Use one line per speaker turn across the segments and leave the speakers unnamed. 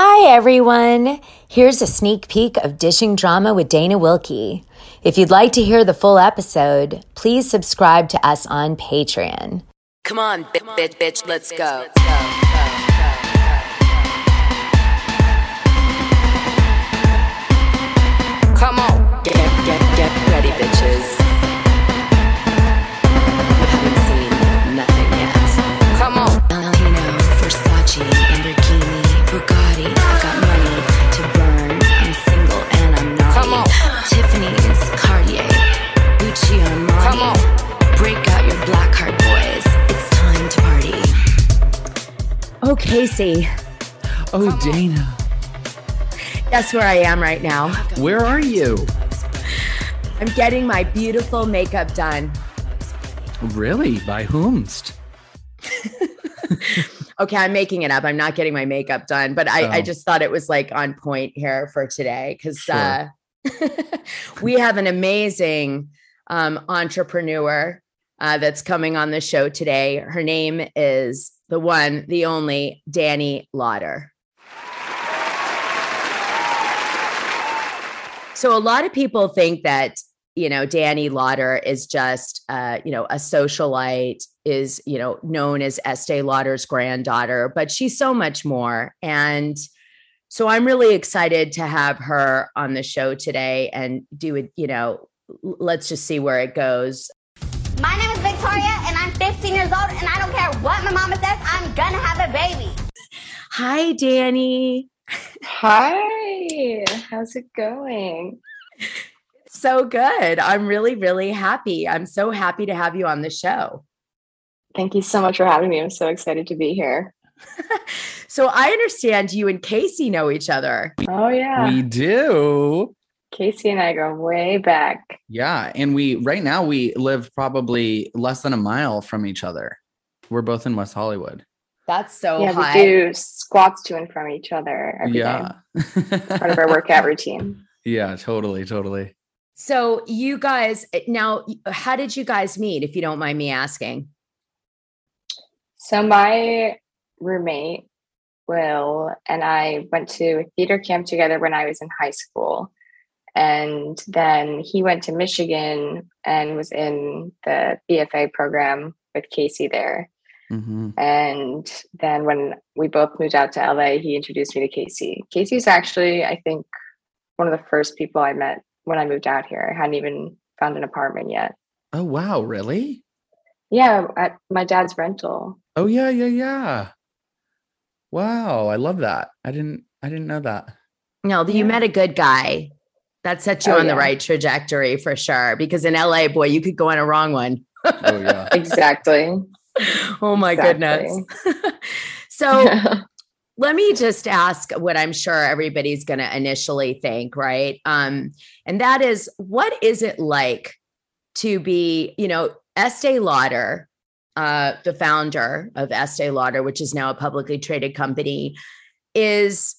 Hi, everyone. Here's a sneak peek of Dishing Drama with Dana Wilkie. If you'd like to hear the full episode, please subscribe to us on Patreon.
Come on, bitch, bitch, bitch, let's go. Come on, get, get, get ready, bitches.
Oh, Casey,
Oh, Dana,
guess where I am right now?
where are you?
I'm getting my beautiful makeup done.
Really? By whomst?
Okay, I'm making it up. I'm not getting my makeup done, but I, I
Oh.
just thought it was like on point here for today because
Sure.
uh, we have an amazing um, entrepreneur uh, that's coming on the show today. Her name is the one, the only Danny Lauder. So a lot of people think that you know Danny Lauder is just uh, you know a socialite, is you know known as Estee Lauder's granddaughter, but she's so much more. And so I'm really excited to have her on the show today and do it. You know, let's just see where it goes.
My name is 16 years old and I don't care what my mama says, I'm gonna have a baby.
Hi, Danny.
Hi, how's it going?
So good. I'm really, really happy. I'm so happy to have you on the show.
Thank you so much for having me. I'm so excited to be here.
so I understand you and Casey know each other.
Oh yeah.
We do.
Casey and I go way back.
Yeah. And we, right now, we live probably less than a mile from each other. We're both in West Hollywood.
That's so
yeah,
hot.
we do squats to and from each other every day.
yeah.
Part of our workout routine.
yeah, totally, totally.
So you guys eh, now how did you guys meet if you don't mind me asking?
So, my roommate, Will, and I went to a theater camp together when I was in high school. And then he went to Michigan and was in the BFA program with Casey there.
hmm
And then when we both moved out to LA, he introduced me to Casey. Casey's actually, I think, one of the first people I met when I moved out here. I hadn't even found an apartment yet.
Oh, wow. Really?
Yeah, at my dad's rental.
Oh, yeah, yeah, yeah. Wow. I love that. I didn't, I didn't know that.
No, you
Yeah.
met a good guy. That set you
Oh,
on the right trajectory for sure. Because in LA, boy, you could go on a wrong one.
Oh, yeah.
Exactly.
oh my goodness. so let me just ask what I'm sure everybody's going to initially think, right? Um, and that is, what is it like to be, you know, Estee Lauder, uh, the founder of Estee Lauder, which is now a publicly traded company, is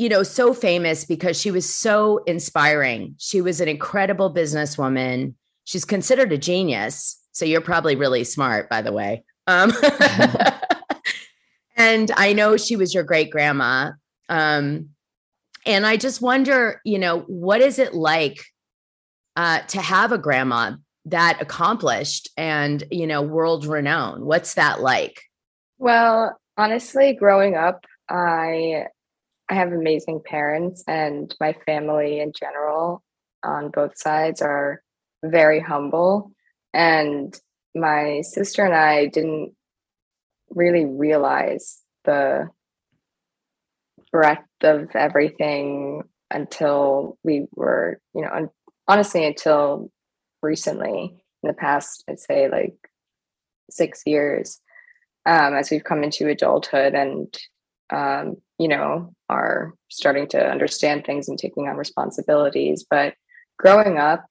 you know so famous because she was so inspiring. She was an incredible businesswoman. She's considered a genius. So you're probably really smart, by the way. Um, and I know she was your great grandma. Um, and I just wonder, you know, what is it like uh, to have a grandma that accomplished and, you know, world renowned? What's that like?
Well, honestly, growing up, I I have amazing parents and my family in general on both sides are very humble. And my sister and I didn't really realize the breadth of everything until we were, you know, honestly until recently in the past I'd say like 6 years um, as we've come into adulthood and um, you know are starting to understand things and taking on responsibilities. But growing up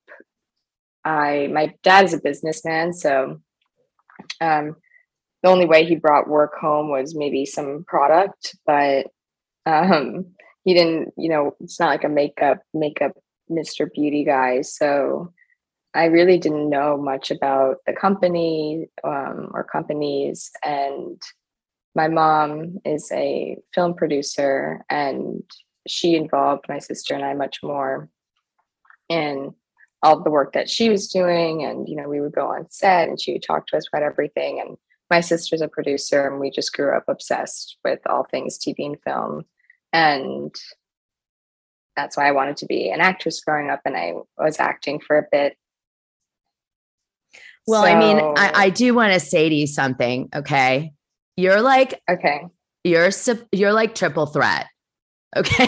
i my dad is a businessman so um, the only way he brought work home was maybe some product but um, he didn't you know it's not like a makeup makeup mr beauty guy. So I really didn't know much about the company um, or companies, and my mom is a film producer and she involved my sister and I much more in all the work that she was doing. And, you know, we would go on set and she would talk to us about everything. And my sister's a producer and we just grew up obsessed with all things TV and film. And that's why I wanted to be an actress growing up and I was acting for a bit.
Well, so, I mean, I, I do want to say to you something. Okay. You're like,
okay,
you're, you're like triple threat. Okay.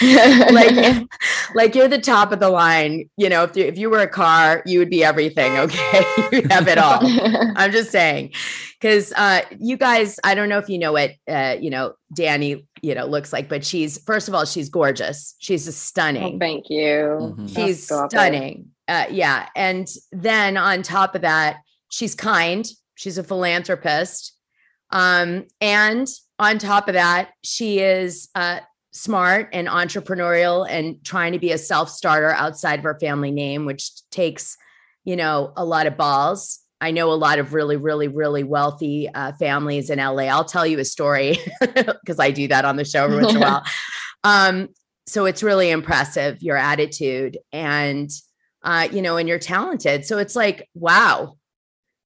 like, like you're the top of the line. You know, if you, if you were a car, you would be everything. Okay. you have it all. I'm just saying. Cause, uh, you guys, I don't know if you know what, uh, you know, Danny, you know, looks like, but she's, first of all, she's gorgeous. She's a stunning.
Oh, thank you.
Mm-hmm. She's stunning. Uh, yeah. And then on top of that, she's kind. She's a philanthropist. Um, and on top of that, she is uh, smart and entrepreneurial and trying to be a self starter outside of her family name, which takes, you know, a lot of balls. I know a lot of really, really, really wealthy uh, families in LA. I'll tell you a story because I do that on the show every once in a while. Um, so it's really impressive your attitude and uh, you know, and you're talented. So it's like, wow.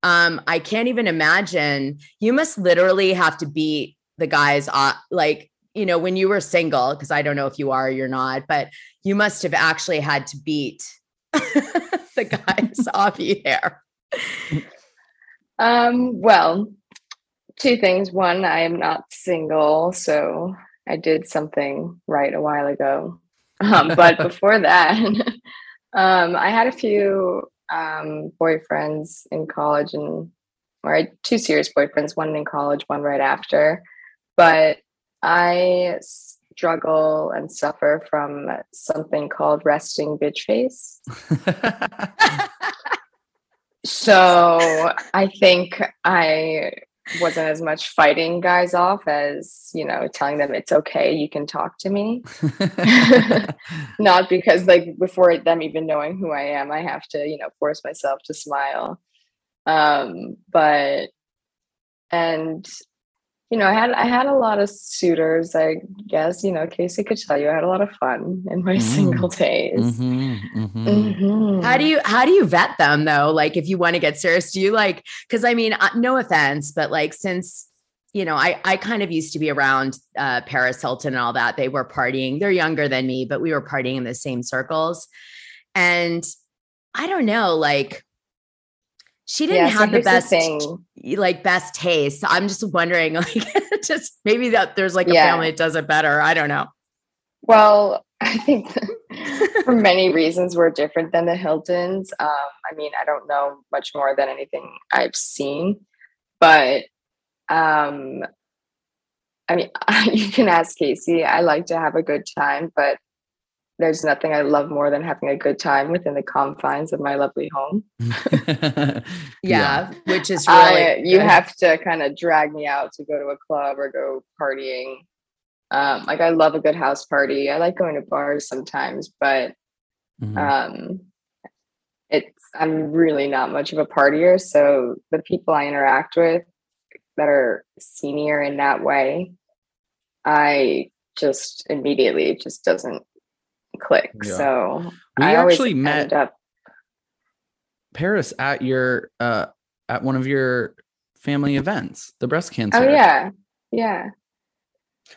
Um, I can't even imagine. You must literally have to beat the guys, uh, like you know, when you were single, because I don't know if you are or you're not, but you must have actually had to beat the guys off you there.
Um, well, two things. One, I am not single, so I did something right a while ago. Um, but before that, um, I had a few um, boyfriends in college and or I had two serious boyfriends, one in college, one right after. But I struggle and suffer from something called resting bitch face. so I think I wasn't as much fighting guys off as, you know, telling them it's okay, you can talk to me. Not because, like, before them even knowing who I am, I have to, you know, force myself to smile. Um, but, and you know, I had I had a lot of suitors. I guess you know, Casey could tell you, I had a lot of fun in my mm. single days. Mm-hmm,
mm-hmm. Mm-hmm. How do you how do you vet them though? Like, if you want to get serious, do you like? Because I mean, uh, no offense, but like since you know, I I kind of used to be around uh, Paris Hilton and all that. They were partying. They're younger than me, but we were partying in the same circles, and I don't know, like she didn't yeah, have so the best the like best taste. So I'm just wondering, like, just maybe that there's like a yeah. family that does it better. I don't know.
Well, I think for many reasons we're different than the Hiltons. Um, I mean, I don't know much more than anything I've seen, but um, I mean, you can ask Casey. I like to have a good time, but there's nothing I love more than having a good time within the confines of my lovely home.
yeah, yeah, which is really
I, you have to kind of drag me out to go to a club or go partying. Um, like I love a good house party. I like going to bars sometimes, but mm-hmm. um, it's I'm really not much of a partier. So the people I interact with that are senior in that way, I just immediately it just doesn't click. Yeah. So
we I actually met up Paris at your uh at one of your family events, the breast cancer.
Oh yeah. Yeah.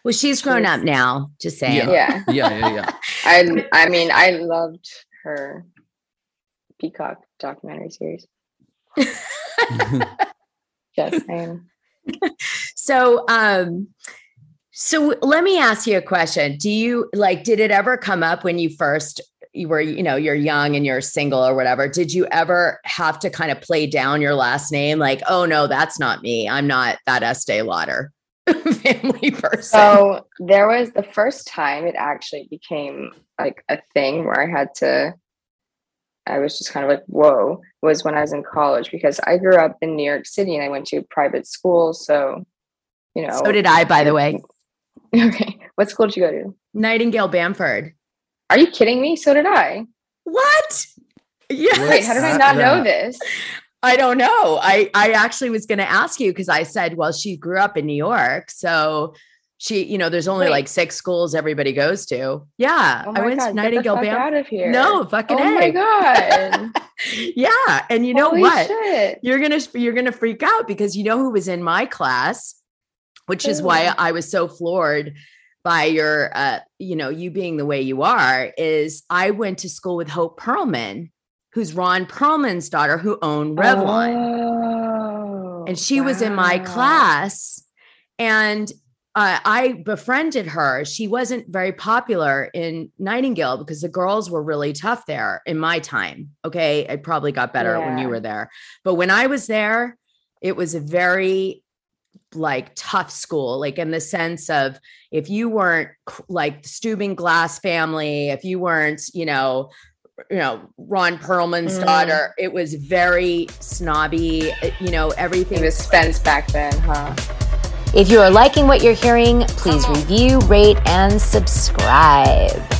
Well, she's grown up now, just saying.
Yeah.
Yeah. yeah, yeah, yeah.
I I mean, I loved her Peacock documentary series. just saying.
So um so let me ask you a question. Do you like, did it ever come up when you first you were, you know, you're young and you're single or whatever? Did you ever have to kind of play down your last name? Like, oh no, that's not me. I'm not that Estee Lauder family person.
So there was the first time it actually became like a thing where I had to I was just kind of like, whoa, was when I was in college because I grew up in New York City and I went to private school. So, you know.
So did I, by the way.
Okay. What school did you go to?
Nightingale Bamford.
Are you kidding me? So did I.
What?
Yeah. Wait, how did I not know this?
I don't know. I I actually was going to ask you because I said, well, she grew up in New York, so she, you know, there's only Wait. like six schools everybody goes to. Yeah,
oh I went God, to Nightingale Band. Out of here!
No, fucking.
Oh egg. my God.
yeah, and you know Holy what? Shit. You're gonna you're gonna freak out because you know who was in my class, which is why I was so floored by your, uh, you know, you being the way you are. Is I went to school with Hope Perelman, who's Ron Perelman's daughter, who owned Revlon, oh, and she wow. was in my class, and uh, I befriended her. She wasn't very popular in Nightingale because the girls were really tough there in my time. Okay. It probably got better yeah. when you were there. But when I was there, it was a very like tough school, like in the sense of if you weren't like the Steuben Glass family, if you weren't, you know, you know, Ron Perelman's mm. daughter, it was very snobby, you know, everything.
It was Spence back then, huh?
If you are liking what you're hearing, please review, rate, and subscribe.